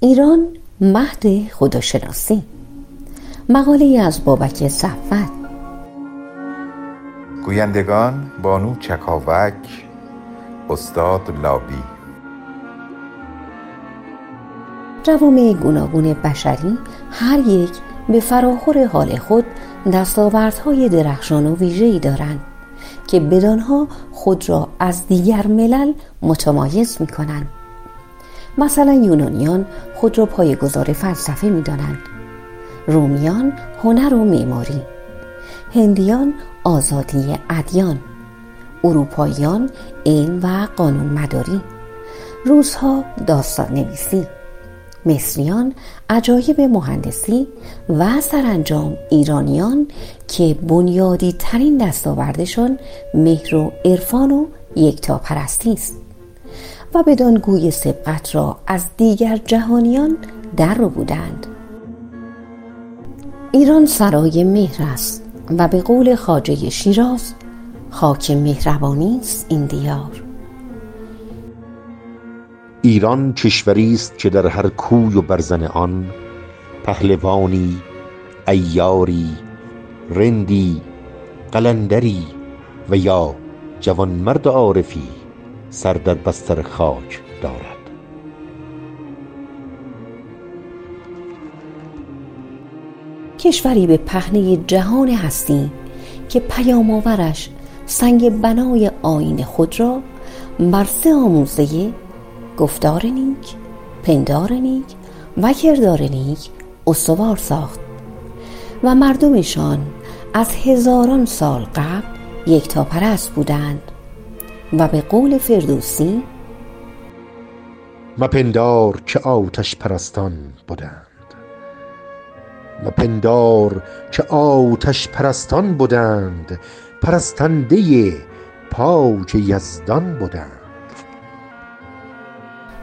ایران مهد خداشناسی مقاله از بابک صفوت. گویندگان بانو چکاوک استاد لابی. جوامع گوناگون بشری هر یک به فراخور حال خود دستاوردهای درخشان و ویژه‌ای دارند که بدانها خود را از دیگر ملل متمایز می کنند. مثلا یونانیان خود را پایه‌گذار فلسفه می دانند. رومیان هنر و معماری. هندیان آزادی ادیان. اروپاییان علم و قانون مداری. روزها داستان نویسی مصریان عجایب مهندسی و سرانجام ایرانیان که بنیادی ترین دستاوردشان مهر و عرفان و یکتا پرستی است. و بدان گوی سبقت را از دیگر جهانیان در رو بودند. ایران سرای مهر است و به قول خاجه شیراز خاک مهربانی است این دیار. ایران کشوری است که در هر کوی و برزن آن پهلوانی عیاری رندی قلندری و یا جوانمرد عارفی سر در بستر خاک دارد. کشوری به پهنه جهان هستی که پیام آورش سنگ بنای آین خود را بر سه آموزه گفتار نیک پندار نیک و کردار نیک استوار ساخت و مردمشان از هزاران سال قبل یکتا پرست بودند. و به قول فردوسی مپندار که آتش پرستان بودند. مپندار که آتش پرستان بودند پرستنده پاک یزدان بودند.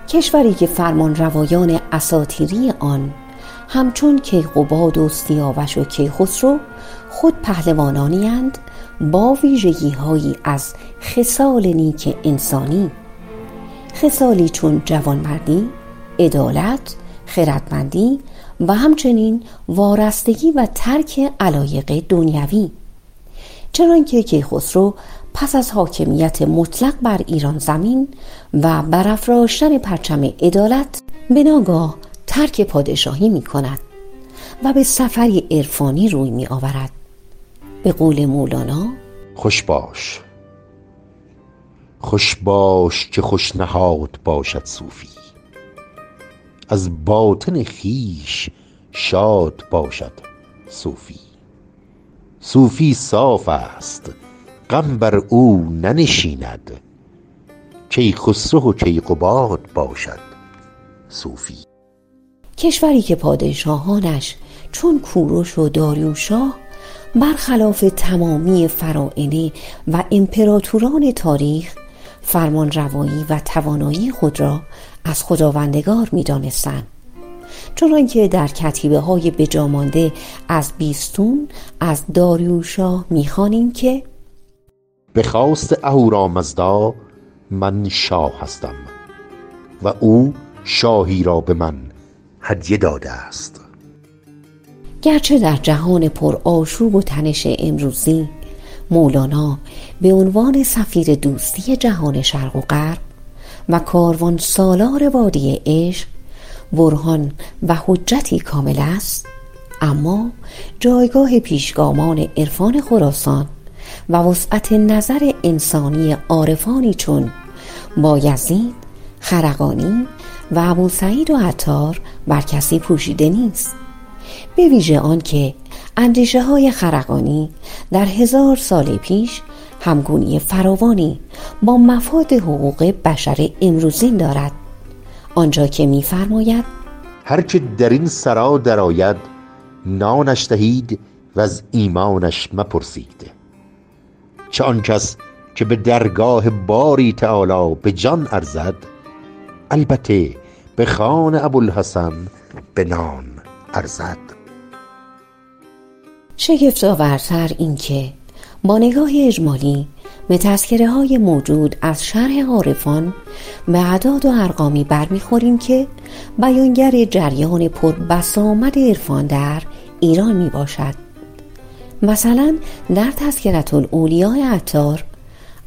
کشوری که فرمان روایان اساطیری آن همچون کیقوباد و سیاوش و کیخسرو خود پهلوانانی اند با ویژگی هایی از خصال نیک انسانی خصالی چون جوانمردی عدالت خردمندی و همچنین وارستگی و ترک علایق دنیوی. چنانکه کیخسرو پس از حاکمیت مطلق بر ایران زمین و برافراشتن پرچم عدالت به ناگاه ترک پادشاهی می کند و به سفری عرفانی روی می آورد به قول مولانا خوش باش. خوش باش که خوش نهاد باشد صوفی. از باطن خویش شاد باشد صوفی. صوفی صاف است غم بر او ننشیند. کیخسرو و کیقباد باشد صوفی. کشوری که پادشاهانش چون کوروش و داریوشاه برخلاف تمامی فرائنه و امپراتوران تاریخ فرمان روایی و توانایی خود را از خداوندگار می دانستن. چنانکه در کتیبه های بجامانده از بیستون از داریوشاه می‌خوانیم که به خواست اهورامزدا من شاه هستم و او شاهی را به من هدیه داده است گرچه در جهان پر آشوب و تنش امروزی مولانا به عنوان سفیر دوستی جهان شرق و غرب و کاروان سالار وادی عشق برهان و حجتی کامل است اما جایگاه پیشگامان عرفان خراسان و وسعت نظر انسانی عارفانی چون بایزید خرقانی و ابو سعید و عطار بر کسی پوشیده نیست. به ویژه آن که اندیشه های خرقانی در هزار سال پیش همگونی فراوانی با مفاد حقوق بشر امروزین دارد. آنجا که میفرماید هر که در این سرا درآید نانش دهید و از ایمانش مپرسید. چه آن کس که به درگاه باری تعالی به جان ارزد البته به خان ابوالحسن به نان ارزد. شگفت آورتر این که با نگاه اجمالی به تذکره های موجود از شرح عارفان به اعداد و ارقامی برمیخوریم که بیانگر جریان پر بسامد عرفان در ایران می باشد مثلا در تذکرت الاولیاء عطار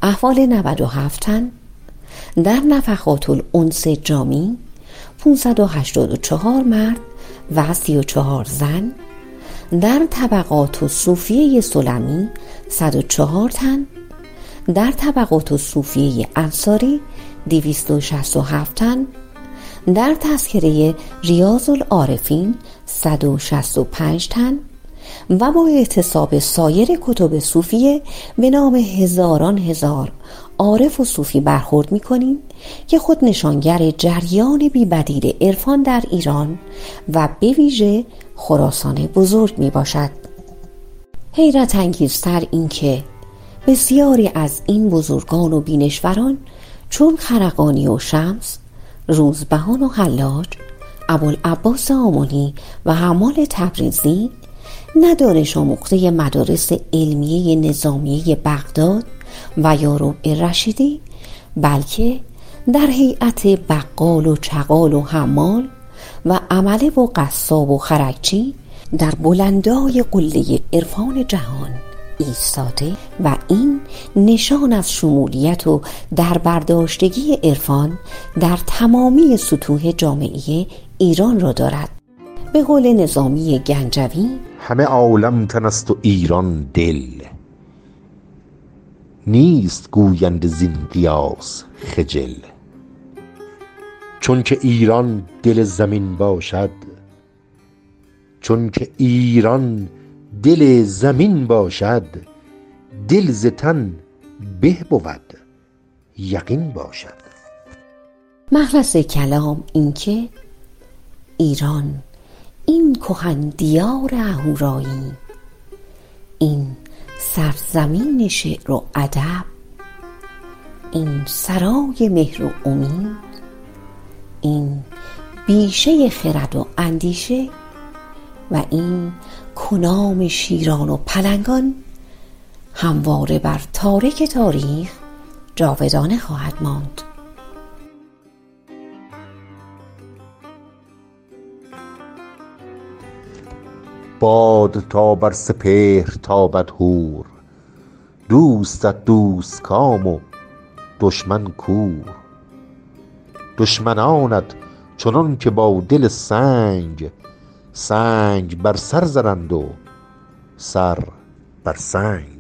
احوال 97 تن در نفخات الانس جامی 584 مرد و 34 زن در طبقات و صوفیه سلمی 104 تن در طبقات و صوفیه انصاری 267 تن در تذکره ریاض العارفین 165 تن و با اعتصاب سایر کتب صوفیه به نام هزاران هزار عارف و صوفی برخورد می کنیم که خود نشانگر جریان بیبدیل عرفان در ایران و به ویژه خراسان بزرگ می باشد حیرت انگیزتر این که بسیاری از این بزرگان و بینشوران چون خرقانی و شمس روزبهان و حلاج ابوالعباس آمونی و حمال تبریزی نه دانش آموخته مدارس علمیه نظامیه بغداد و یا رشیدی بلکه در هیئت بقال و چقال و حمال و عمله و قصاب و خرکچی در بلندای قله عرفان جهان ایستاده و این نشان از شمولیت و در برداشتگی عرفان در تمامی سطوح جامعه ایران را دارد. به قول نظامی گنجوی همه عالم تنست و ایران دل. نیست گویند زین قیاس خجل. چون که ایران دل زمین باشد چون که ایران دل زمین باشد دل ز تن به بود یقین باشد. مخلص کلام اینکه ایران این کهن دیار اهورایی این سرزمین شعر و ادب این سرای مهر و امید این بیشه خرد و اندیشه و این کنام شیران و پلنگان همواره بر تارک تاریخ جاودانه خواهد ماند. باد تا بر سپهر تابد هور دوستت دوست کام و دشمن کور. دشمنانت چنان که با دل سنگ سنگ بر سر زنند و سر بر سنگ.